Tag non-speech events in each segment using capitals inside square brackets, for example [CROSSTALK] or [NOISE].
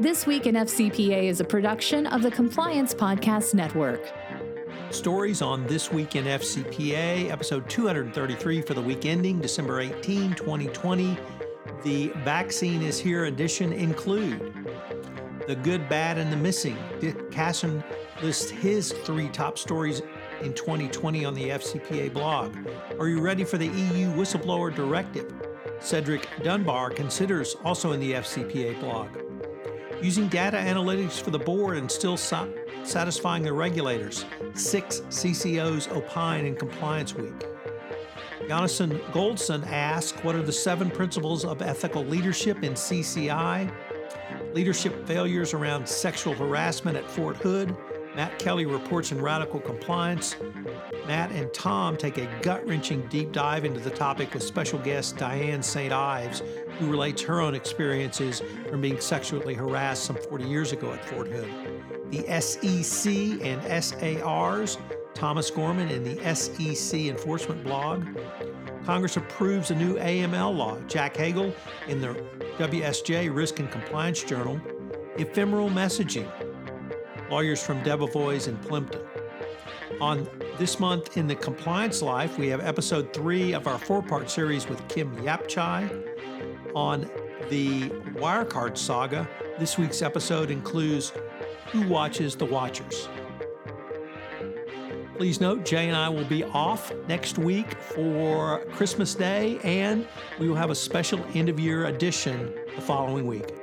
This Week in FCPA is a production of the Compliance Podcast Network. Stories on This Week in FCPA, episode 233 for the week ending December 18, 2020. The Vaccine is Here edition include The Good, Bad, and the Missing. Dick Cassin lists his three top stories in 2020 on the FCPA blog. Are you ready for the EU whistleblower directive? Cedric Dunbar considers also in the FCPA blog using data analytics for the board and still satisfying the regulators. Six CCOs opine in Compliance Week. Jonathan Goldson asks What are the seven principles of ethical leadership in CCI? Leadership failures around sexual harassment at Fort Hood. Matt Kelly reports in Radical Compliance. Matt and Tom take a gut wrenching deep dive into the topic with special guest Diane St. Ives, who relates her own experiences from being sexually harassed some 40 years ago at Fort Hood. The SEC and SARs, Thomas Gorman in the SEC Enforcement blog. Congress approves a new AML law, Jack Hagel in the WSJ Risk and Compliance Journal. Ephemeral messaging, lawyers from Debevoise and Plimpton. On this month in the Compliance Life, we have episode three of our four part series with Kim Yapchai on the Wirecard saga. This week's episode includes Who Watches the Watchers. Please note, Jay and I will be off next week for Christmas Day, and we will have a special end of year edition the following week.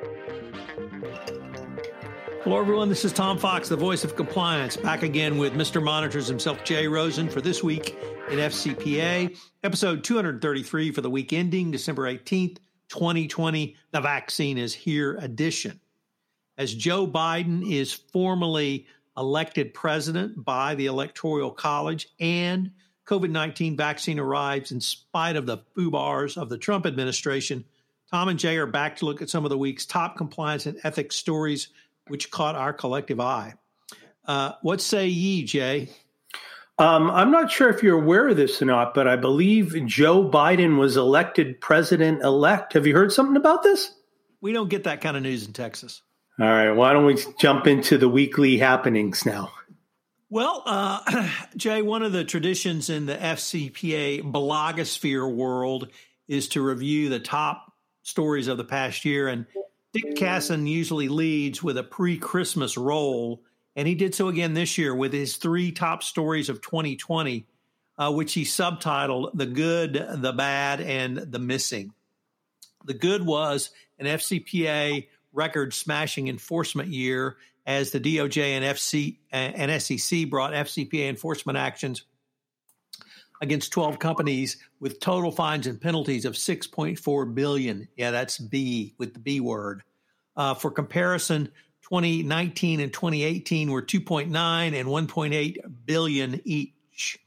Hello, everyone. This is Tom Fox, the voice of compliance, back again with Mr. Monitors himself, Jay Rosen, for this week in FCPA, episode 233 for the week ending December 18th, 2020, the vaccine is here edition. As Joe Biden is formally elected president by the Electoral College and COVID 19 vaccine arrives in spite of the foobars of the Trump administration, Tom and Jay are back to look at some of the week's top compliance and ethics stories which caught our collective eye. Uh, what say ye, Jay? Um, I'm not sure if you're aware of this or not, but I believe Joe Biden was elected president elect. Have you heard something about this? We don't get that kind of news in Texas. All right. Why don't we jump into the weekly happenings now? Well, uh, [CLEARS THROAT] Jay, one of the traditions in the FCPA blogosphere world is to review the top stories of the past year. And Dick Cassin usually leads with a pre Christmas roll and he did so again this year with his three top stories of 2020, uh, which he subtitled The Good, the Bad, and the Missing. The good was an FCPA record smashing enforcement year as the DOJ and FC and SEC brought FCPA enforcement actions against 12 companies with total fines and penalties of 6.4 billion. Yeah, that's B with the B word. Uh, for comparison, 2019 and 2018 were 2.9 and 1.8 billion each.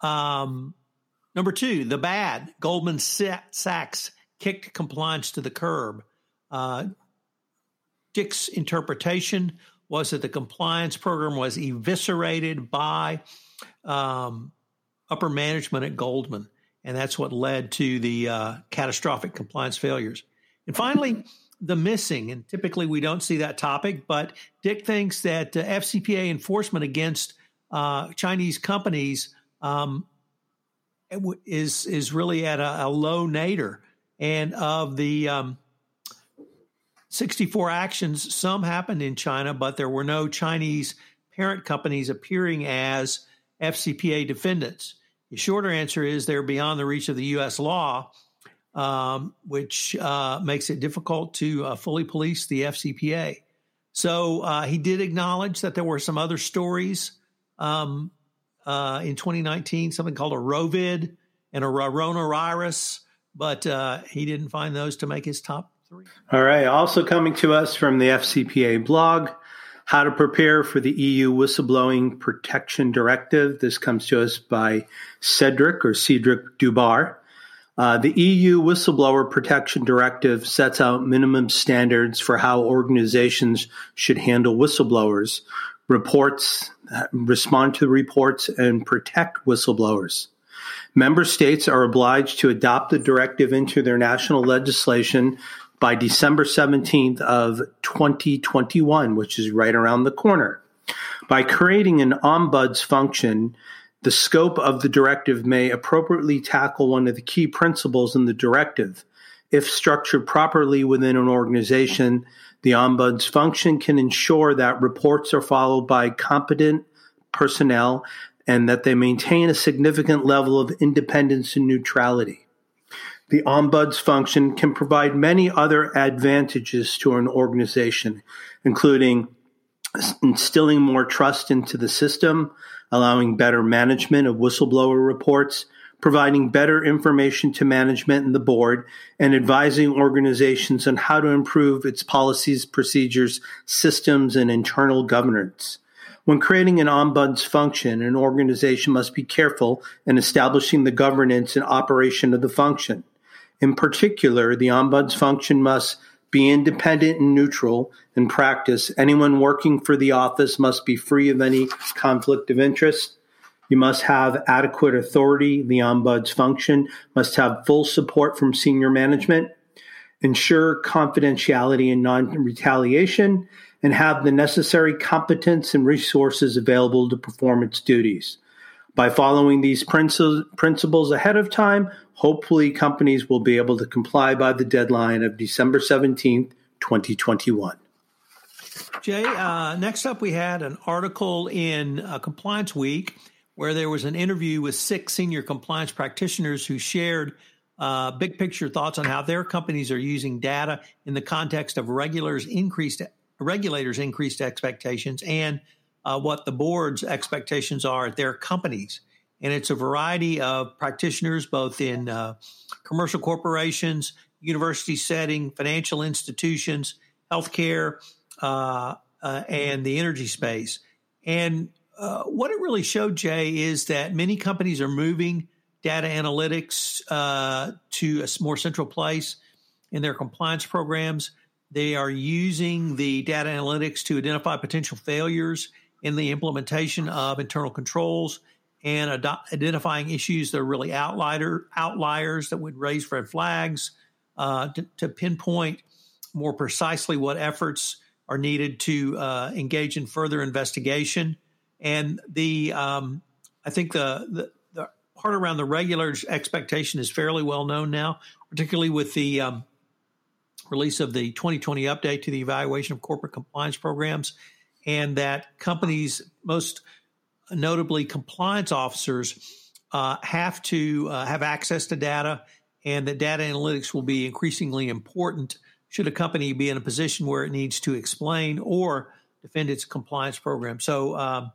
Um, number two, the bad. Goldman Sachs kicked compliance to the curb. Uh, Dick's interpretation was that the compliance program was eviscerated by um, upper management at Goldman, and that's what led to the uh, catastrophic compliance failures. And finally, the missing, and typically we don't see that topic, but Dick thinks that uh, FCPA enforcement against uh, Chinese companies um, is is really at a, a, low nadir, and of the um, 64 actions, some happened in China, but there were no Chinese parent companies appearing as FCPA defendants. The shorter answer is they're beyond the reach of the U.S. law um, which uh, makes it difficult to uh, fully police the FCPA. So uh, he did acknowledge that there were some other stories um, uh, in 2019, something called a Rovid and a Roronavirus, but uh, he didn't find those to make his top three. All right. Also coming to us from the FCPA blog, how to prepare for the EU Whistleblowing Protection Directive. This comes to us by Cedric or Cedric Dubar. Uh, the EU Whistleblower Protection Directive sets out minimum standards for how organizations should handle whistleblowers, reports, uh, respond to reports, and protect whistleblowers. Member states are obliged to adopt the directive into their national legislation by December 17th of 2021, which is right around the corner. By creating an ombuds function, the scope of the directive may appropriately tackle one of the key principles in the directive. If structured properly within an organization, the ombuds function can ensure that reports are followed by competent personnel and that they maintain a significant level of independence and neutrality. The ombuds function can provide many other advantages to an organization, including instilling more trust into the system, allowing better management of whistleblower reports, providing better information to management and the board, and advising organizations on how to improve its policies, procedures, systems, and internal governance. When creating an ombuds function, an organization must be careful in establishing the governance and operation of the function. In particular, the ombuds function must be independent and neutral in practice. Anyone working for the office must be free of any conflict of interest. You must have adequate authority. The ombuds function must have full support from senior management, ensure confidentiality and non retaliation, and have the necessary competence and resources available to perform its duties. By following these principles ahead of time, hopefully companies will be able to comply by the deadline of December 17th, 2021. Jay, uh, next up, we had an article in uh, Compliance Week where there was an interview with six senior compliance practitioners who shared uh, big picture thoughts on how their companies are using data in the context of regulators increased regulators increased expectations and uh, what the board's expectations are at their companies. And it's a variety of practitioners, both in uh, commercial corporations, university setting, financial institutions, healthcare, uh, uh, and the energy space. And uh, what it really showed, Jay, is that many companies are moving data analytics uh, to a more central place in their compliance programs. They are using the data analytics to identify potential failures in the implementation of internal controls and ad- identifying issues that are really outlier outliers that would raise red flags uh, to, to, pinpoint more precisely what efforts are needed to uh, engage in further investigation. And the um, I think the, the, the part around the regulars expectation is fairly well known now, particularly with the um, release of the 2020 update to the evaluation of corporate compliance programs and that companies, most notably compliance officers, uh, have to uh, have access to data, and that data analytics will be increasingly important should a company be in a position where it needs to explain or defend its compliance program. So, um,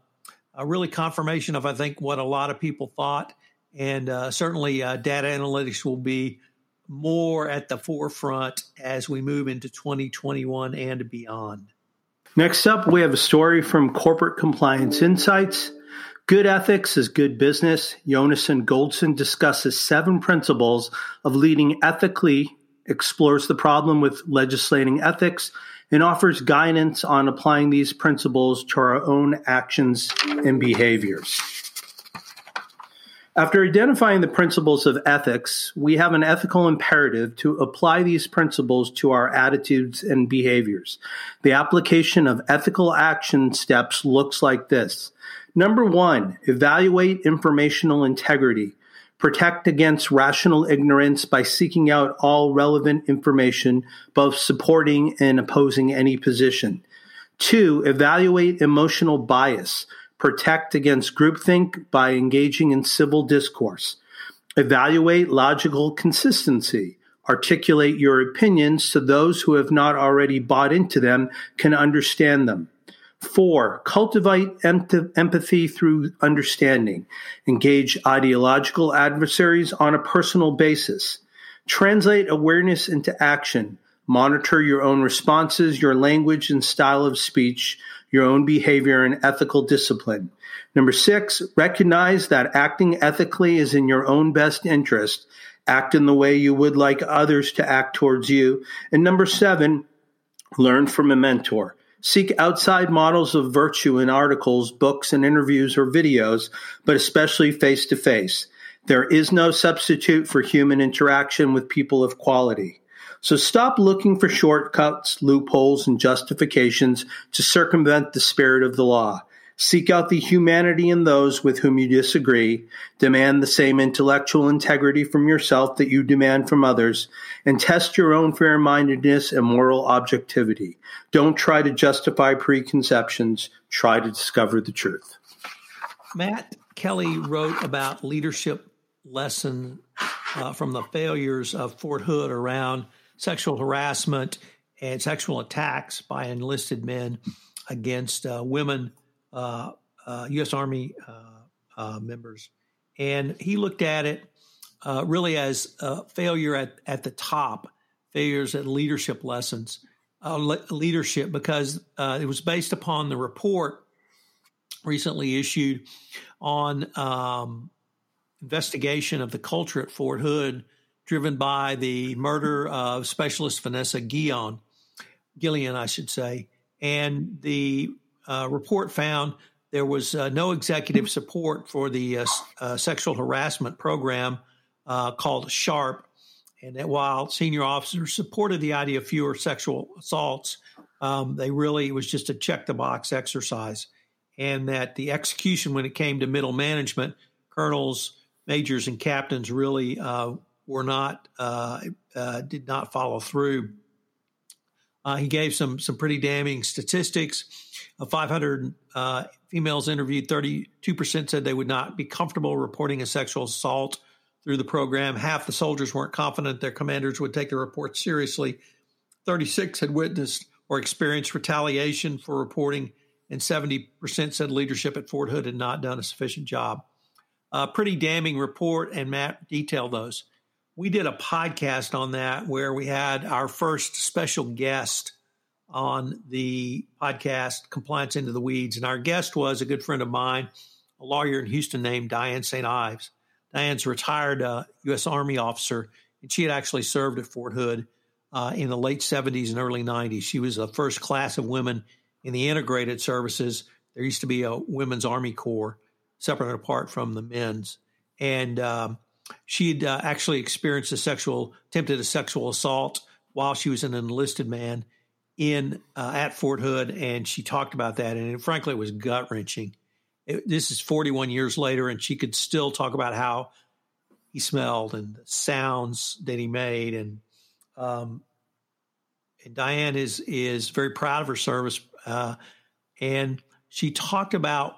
a really confirmation of I think what a lot of people thought, and uh, certainly uh, data analytics will be more at the forefront as we move into 2021 and beyond. Next up, we have a story from Corporate Compliance Insights. Good ethics is good business. Jonathan Goldson discusses seven principles of leading ethically, explores the problem with legislating ethics, and offers guidance on applying these principles to our own actions and behaviors. After identifying the principles of ethics, we have an ethical imperative to apply these principles to our attitudes and behaviors. The application of ethical action steps looks like this. Number one, evaluate informational integrity. Protect against rational ignorance by seeking out all relevant information, both supporting and opposing any position. Two, evaluate emotional bias protect against groupthink by engaging in civil discourse, evaluate logical consistency, articulate your opinions so those who have not already bought into them can understand them. Four, cultivate empathy through understanding. Engage ideological adversaries on a personal basis. Translate awareness into action. Monitor your own responses, your language and style of speech, your own behavior and ethical discipline. Number six, recognize that acting ethically is in your own best interest. Act in the way you would like others to act towards you. And number seven, learn from a mentor. Seek outside models of virtue in articles, books, and interviews or videos, but especially face to face. There is no substitute for human interaction with people of quality. So stop looking for shortcuts, loopholes, and justifications to circumvent the spirit of the law. Seek out the humanity in those with whom you disagree. Demand the same intellectual integrity from yourself that you demand from others. And test your own fair mindedness and moral objectivity. Don't try to justify preconceptions. Try to discover the truth. Matt Kelly wrote about leadership lesson uh, from the failures of Fort Hood around sexual harassment and sexual attacks by enlisted men against uh, women, uh, U.S. Uh, Army uh, uh, members. And he looked at it really as failure at, at the top, failures at leadership lessons, le- leadership, because it was based upon the report recently issued on um, investigation of the culture at Fort Hood driven by the murder of specialist Vanessa Guillon, Gillian, I should say. And the uh, report found there was uh, no executive support for the uh, uh sexual harassment program uh, called SHARP. And that while senior officers supported the idea of fewer sexual assaults, um, they really, it was just a check the box exercise. And that the execution, when it came to middle management, colonels, majors, and captains really uh, were not uh, uh, did not follow through. Uh, he gave some some pretty damning statistics. Of 500 uh, females interviewed, 32 percent said they would not be comfortable reporting a sexual assault through the program. Half the soldiers weren't confident their commanders would take the report seriously. 36 had witnessed or experienced retaliation for reporting, and 70 percent said leadership at Fort Hood had not done a sufficient job. A pretty damning report, and Matt detailed those we did a podcast on that where we had our first special guest on the podcast, Compliance Into the Weeds. And our guest was a good friend of mine, a lawyer in Houston named Diane St. Ives. Diane's retired uh, U.S. Army officer, and she had actually served at Fort Hood uh, in the late 70s and early 90s. She was the first class of women in the integrated services. There used to be a women's Army Corps separate and apart from the men's. And um, She'd uh, actually experienced a sexual, attempted a sexual assault while she was an enlisted man in uh, at Fort Hood, and she talked about that, and it, frankly, it was gut wrenching. This is 41 years later, and she could still talk about how he smelled and the sounds that he made, and um, and Diane is is very proud of her service, uh, and she talked about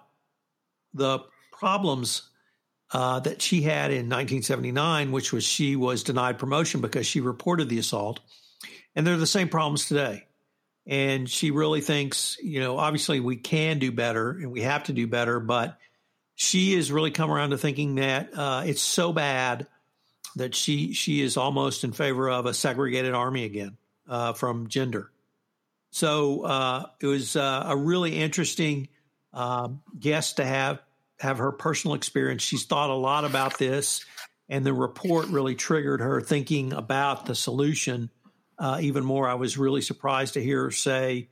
the problems uh, that she had in 1979, which was she was denied promotion because she reported the assault. And they're the same problems today. And she really thinks, you know, obviously we can do better and we have to do better, but she has really come around to thinking that uh, it's so bad that she she is almost in favor of a segregated army again uh, from gender. So uh, it was uh, a really interesting uh, guest to have have her personal experience. She's thought a lot about this, and the report really triggered her thinking about the solution uh, even more. I was really surprised to hear her say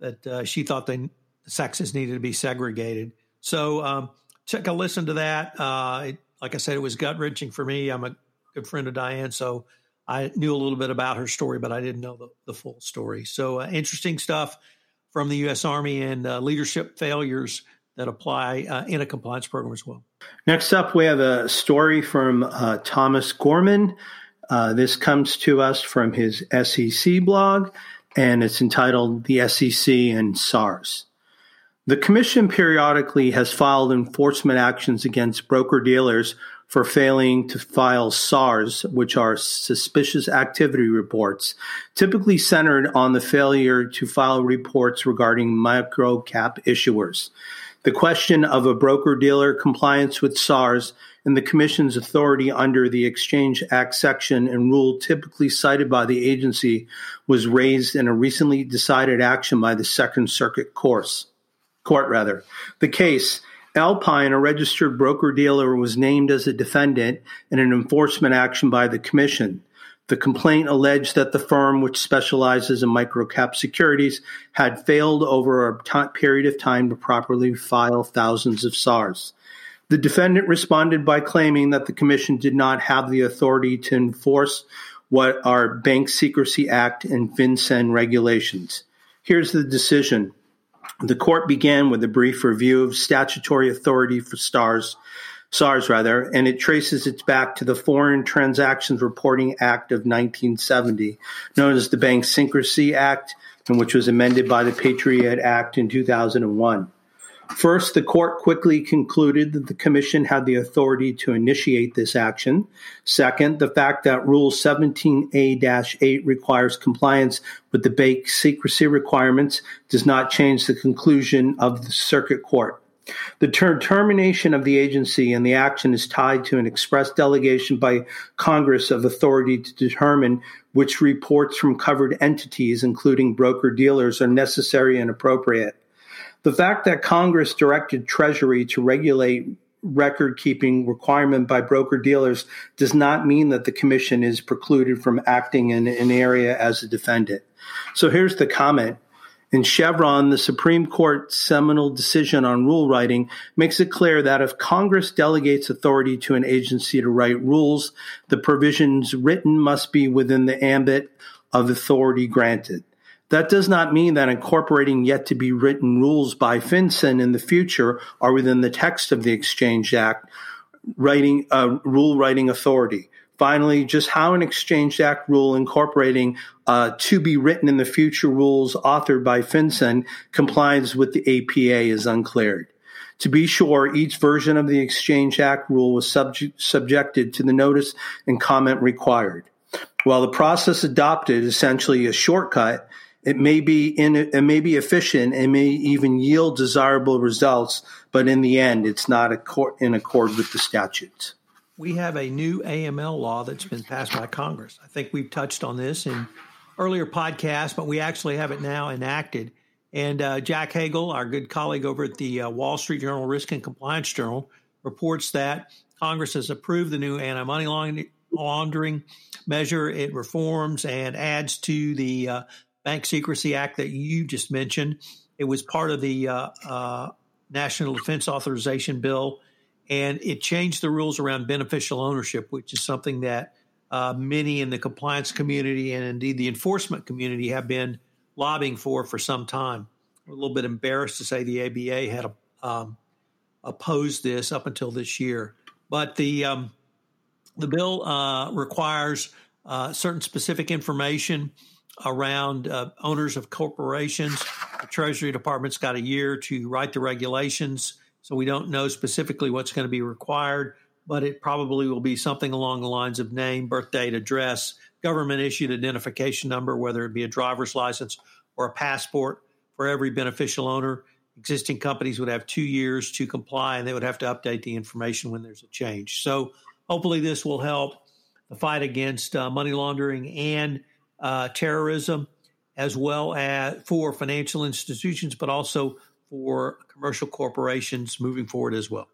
that uh, she thought the sexes needed to be segregated. So um, check a listen to that. Uh, it, like I said, it was gut wrenching for me. I'm a good friend of Diane, so I knew a little bit about her story, but I didn't know the, the full story. So uh, interesting stuff from the U.S. Army and uh, leadership failures that apply uh, in a compliance program as well. Next up, we have a story from uh, Thomas Gorman. Uh, this comes to us from his SEC blog, and it's entitled The SEC and SARS. The Commission periodically has filed enforcement actions against broker dealers for failing to file SARs, which are suspicious activity reports, typically centered on the failure to file reports regarding micro cap issuers. The question of a broker dealer compliance with SARs and the Commission's authority under the Exchange Act section and rule typically cited by the agency was raised in a recently decided action by the Second Circuit course, Court. Rather, the case Alpine, a registered broker dealer, was named as a defendant in an enforcement action by the Commission. The complaint alleged that the firm, which specializes in microcap securities, had failed over a t- period of time to properly file thousands of SARs. The defendant responded by claiming that the Commission did not have the authority to enforce what are Bank Secrecy Act and FinCEN regulations. Here's the decision. The court began with a brief review of statutory authority for STARS, SARS rather, and it traces its back to the Foreign Transactions Reporting Act of 1970, known as the Bank Secrecy Act, and which was amended by the Patriot Act in 2001. First, the court quickly concluded that the Commission had the authority to initiate this action. Second, the fact that Rule 17A 8 requires compliance with the bank secrecy requirements does not change the conclusion of the Circuit Court. The termination of the agency and the action is tied to an express delegation by Congress of authority to determine which reports from covered entities, including broker dealers, are necessary and appropriate. The fact that Congress directed Treasury to regulate record keeping requirement by broker dealers does not mean that the commission is precluded from acting in an area as a defendant. So here's the comment. In Chevron, the Supreme Court's seminal decision on rule writing makes it clear that if Congress delegates authority to an agency to write rules, the provisions written must be within the ambit of authority granted. That does not mean that incorporating yet to be written rules by FinCEN in the future are within the text of the Exchange Act writing uh, rule writing authority. Finally, just how an Exchange Act rule incorporating uh, to be written in the future rules authored by FinCEN complies with the APA is unclear. To be sure, each version of the Exchange Act rule was subject, subjected to the notice and comment required. While the process adopted essentially a shortcut, it may be in, it may be efficient. and may even yield desirable results, but in the end, it's not in accord with the statutes. We have a new AML law that's been passed by Congress. I think we've touched on this in earlier podcasts, but we actually have it now enacted. And uh, Jack Hagel, our good colleague over at the uh, Wall Street Journal Risk and Compliance Journal, reports that Congress has approved the new anti money laundering measure. It reforms and adds to the uh, Bank Secrecy Act that you just mentioned. It was part of the uh, uh, National Defense Authorization Bill, and it changed the rules around beneficial ownership, which is something that uh, many in the compliance community and indeed the enforcement community have been lobbying for for some time. We're a little bit embarrassed to say the ABA had um, opposed this up until this year, but the um, the bill uh, requires uh, certain specific information around uh, owners of corporations. The Treasury Department's got a year to write the regulations, so we don't know specifically what's going to be required, but it probably will be something along the lines of name, birth date, address, government issued identification number, whether it be a driver's license or a passport for every beneficial owner. Existing companies would have two years to comply and they would have to update the information when there's a change. So hopefully, this will help the fight against uh, money laundering and uh, terrorism, as well as for financial institutions, but also for commercial corporations moving forward as well.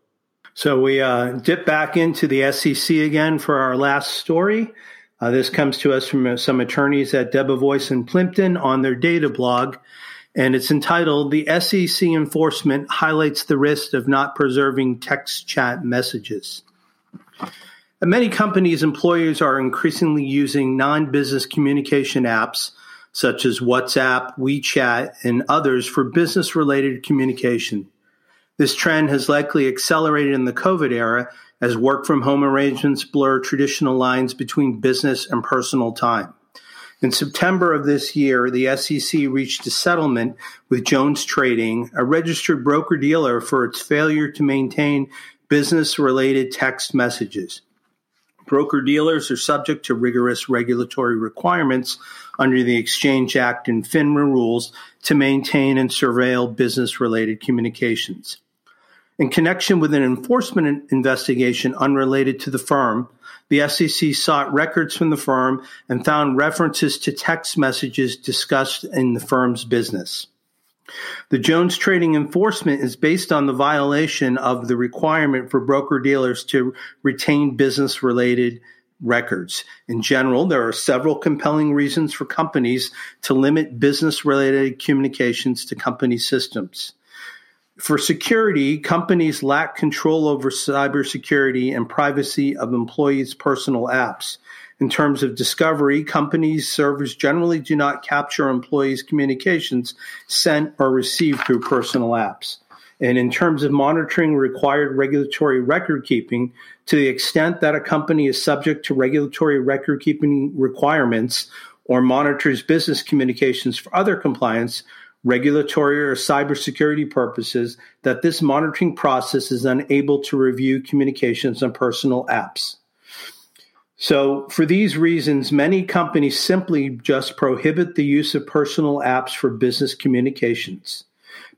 So we uh, dip back into the SEC again for our last story. Uh, this comes to us from uh, some attorneys at Debevoise and Plimpton on their data blog, and it's entitled "The SEC Enforcement Highlights the Risk of Not Preserving Text Chat Messages." Many companies, employees are increasingly using non business communication apps such as WhatsApp, WeChat, and others for business related communication. This trend has likely accelerated in the COVID era as work from home arrangements blur traditional lines between business and personal time. In September of this year, the SEC reached a settlement with Jones Trading, a registered broker dealer, for its failure to maintain business related text messages. Broker dealers are subject to rigorous regulatory requirements under the Exchange Act and FINRA rules to maintain and surveil business related communications. In connection with an enforcement investigation unrelated to the firm, the SEC sought records from the firm and found references to text messages discussed in the firm's business. The Jones Trading enforcement is based on the violation of the requirement for broker dealers to retain business related records. In general, there are several compelling reasons for companies to limit business related communications to company systems. For security, companies lack control over cybersecurity and privacy of employees' personal apps. In terms of discovery, companies' servers generally do not capture employees' communications sent or received through personal apps. And in terms of monitoring required regulatory record keeping, to the extent that a company is subject to regulatory record keeping requirements or monitors business communications for other compliance, regulatory or cybersecurity purposes, that this monitoring process is unable to review communications on personal apps. So, for these reasons, many companies simply just prohibit the use of personal apps for business communications.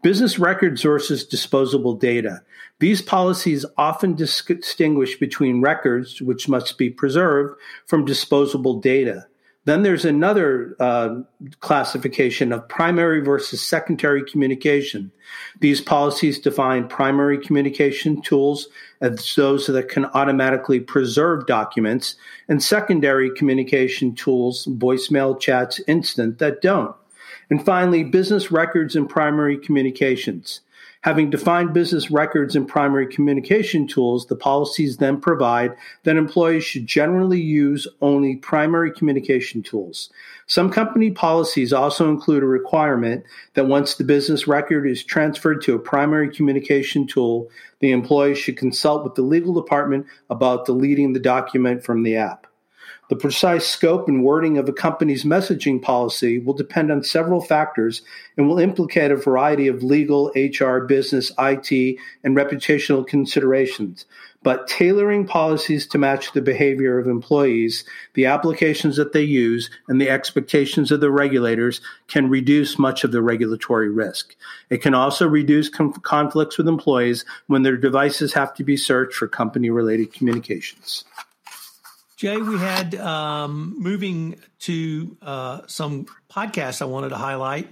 Business records versus disposable data. These policies often distinguish between records, which must be preserved, from disposable data. Then there's another uh, classification of primary versus secondary communication. These policies define primary communication tools as those that can automatically preserve documents, and secondary communication tools, voicemail, chats, instant, that don't. And finally, business records and primary communications. Having defined business records and primary communication tools, the policies then provide that employees should generally use only primary communication tools. Some company policies also include a requirement that once the business record is transferred to a primary communication tool, the employee should consult with the legal department about deleting the document from the app. The precise scope and wording of a company's messaging policy will depend on several factors and will implicate a variety of legal, HR, business, IT, and reputational considerations. But tailoring policies to match the behavior of employees, the applications that they use, and the expectations of the regulators can reduce much of the regulatory risk. It can also reduce com- conflicts with employees when their devices have to be searched for company related communications. Jay, we had um, moving to uh, some podcasts I wanted to highlight,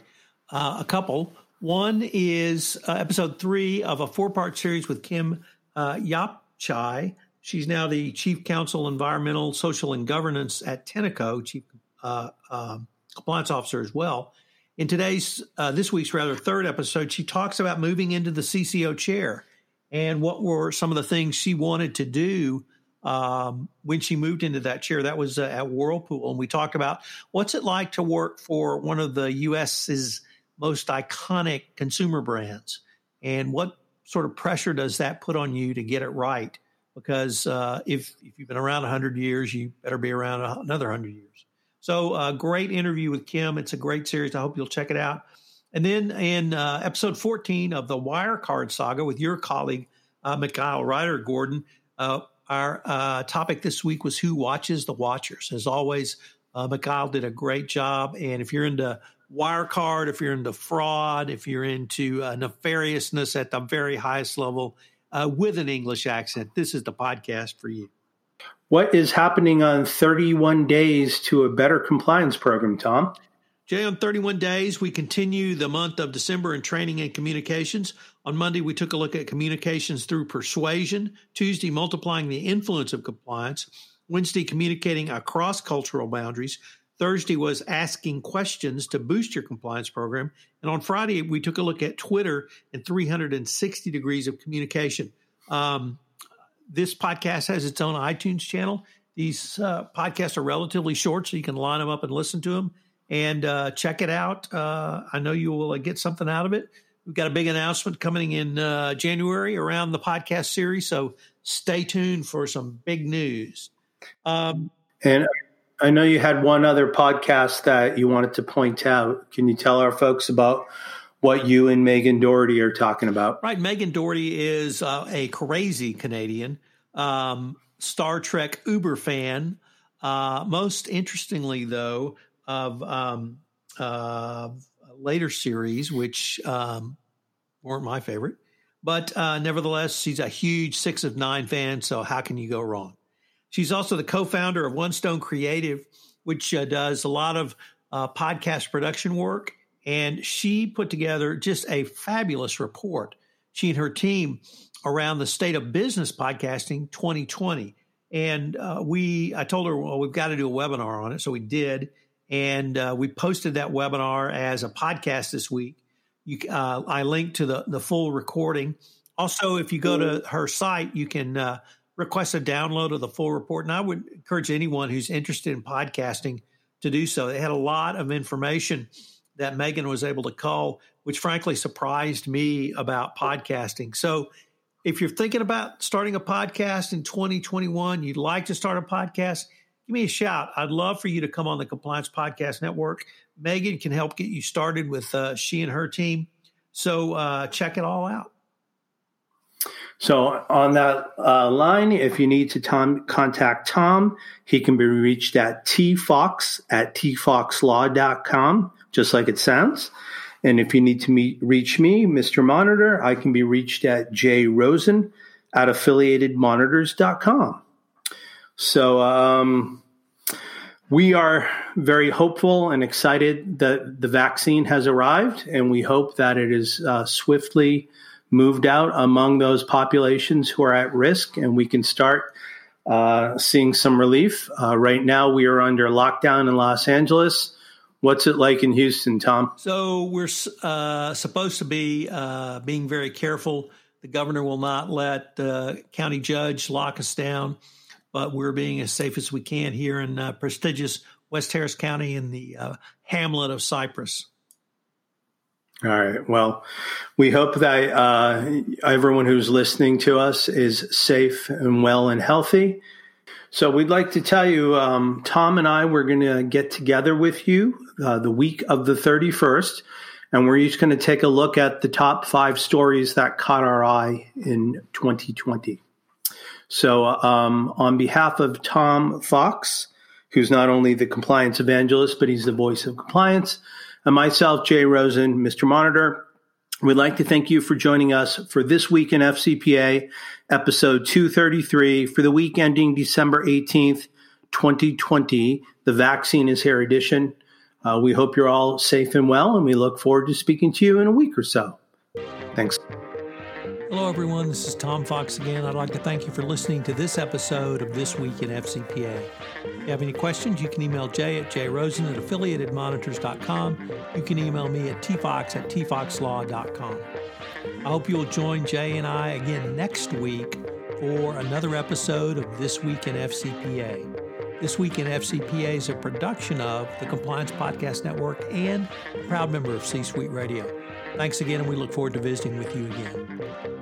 uh, a couple. One is uh, episode three of a four part series with Kim uh, Yapchai. She's now the Chief Counsel, Environmental, Social, and Governance at Tenneco, Chief uh, um, Compliance Officer as well. In today's, uh, this week's rather third episode, she talks about moving into the CCO chair and what were some of the things she wanted to do um, when she moved into that chair. That was uh, at Whirlpool, and we talked about what's it like to work for one of the U.S.'s most iconic consumer brands, and what sort of pressure does that put on you to get it right? Because uh, if if you've been around hundred years, you better be around another hundred years. So, uh, great interview with Kim. It's a great series. I hope you'll check it out. And then in uh, episode 14 of the Wirecard saga with your colleague, uh, Mikhail Reider-Gordon, uh, our uh, topic this week was Who Watches the Watchers. As always, uh, Mikhail did a great job. And if you're into Wirecard, if you're into fraud, if you're into uh, nefariousness at the very highest level uh, with an English accent, this is the podcast for you. What is happening on 31 days to a better compliance program, Tom? Jay, on 31 days, we continue the month of December in training and communications. On Monday, we took a look at communications through persuasion. Tuesday, multiplying the influence of compliance. Wednesday, communicating across cultural boundaries. Thursday was asking questions to boost your compliance program. And on Friday, we took a look at Twitter and 360 degrees of communication. Um, this podcast has its own iTunes channel. These uh, podcasts are relatively short, so you can line them up and listen to them and uh, check it out. Uh, I know you will uh, get something out of it. We've got a big announcement coming in uh, January around the podcast series, so stay tuned for some big news. Um, and I know you had one other podcast that you wanted to point out. Can you tell our folks about what you and Megan Dougherty are talking about? Right. Megan Dougherty is uh, a crazy Canadian, um, Star Trek Uber fan. Uh, most interestingly, though, of um, uh, later series, which um, weren't my favorite. But uh, nevertheless, she's a huge six of nine fan, so how can you go wrong? She's also the co founder of One Stone Creative, which uh, does a lot of uh, podcast production work. And she put together just a fabulous report, she and her team, around the state of business podcasting 2020. And uh, we, I told her, well, we've got to do a webinar on it. So we did. And uh, we posted that webinar as a podcast this week. You, uh, I linked to the, the full recording. Also, if you go to her site, you can uh, request a download of the full report. And I would encourage anyone who's interested in podcasting to do so. They had a lot of information that Megan was able to call, which frankly surprised me about podcasting. So if you're thinking about starting a podcast in 2021, you'd like to start a podcast, give me a shout. I'd love for you to come on the Compliance Podcast Network. Megan can help get you started with uh, she and her team. So uh, check it all out. So on that uh, line, if you need to Tom, contact Tom, he can be reached at tfox at tfoxlaw.com, just like it sounds. And if you need to meet, reach me, Mr. Monitor, I can be reached at jrosen at affiliatedmonitors.com. So um, we are very hopeful and excited that the vaccine has arrived, and we hope that it is uh, swiftly moved out among those populations who are at risk, and we can start uh, seeing some relief. Uh, right now, we are under lockdown in Los Angeles. What's it like in Houston, Tom? So we're uh, supposed to be uh, being very careful. The governor will not let the county judge lock us down, but we're being as safe as we can here in uh, prestigious West Harris County in the uh, hamlet of Cypress. All right. Well, we hope that uh, everyone who's listening to us is safe and well and healthy. So we'd like to tell you, um, Tom and I, we're going to get together with you uh, the week of the 31st, and we're each going to take a look at the top five stories that caught our eye in 2020. So, um, on behalf of Tom Fox, who's not only the compliance evangelist, but he's the voice of compliance, and myself, Jay Rosen, Mr. Monitor, We'd like to thank you for joining us for this week in FCPA, episode 233, for the week ending December 18th, 2020, the Vaccine is Here edition. Uh, we hope you're all safe and well, and we look forward to speaking to you in a week or so. Thanks. Hello, everyone. This is Tom Fox again. I'd like to thank you for listening to this episode of This Week in FCPA. If you have any questions, you can email Jay at jrosen at affiliatedmonitors.com. You can email me at tfox at tfoxlaw.com. I hope you will join Jay and I again next week for another episode of This Week in FCPA. This Week in FCPA is a production of the Compliance Podcast Network and a proud member of C Suite Radio. Thanks again, and we look forward to visiting with you again.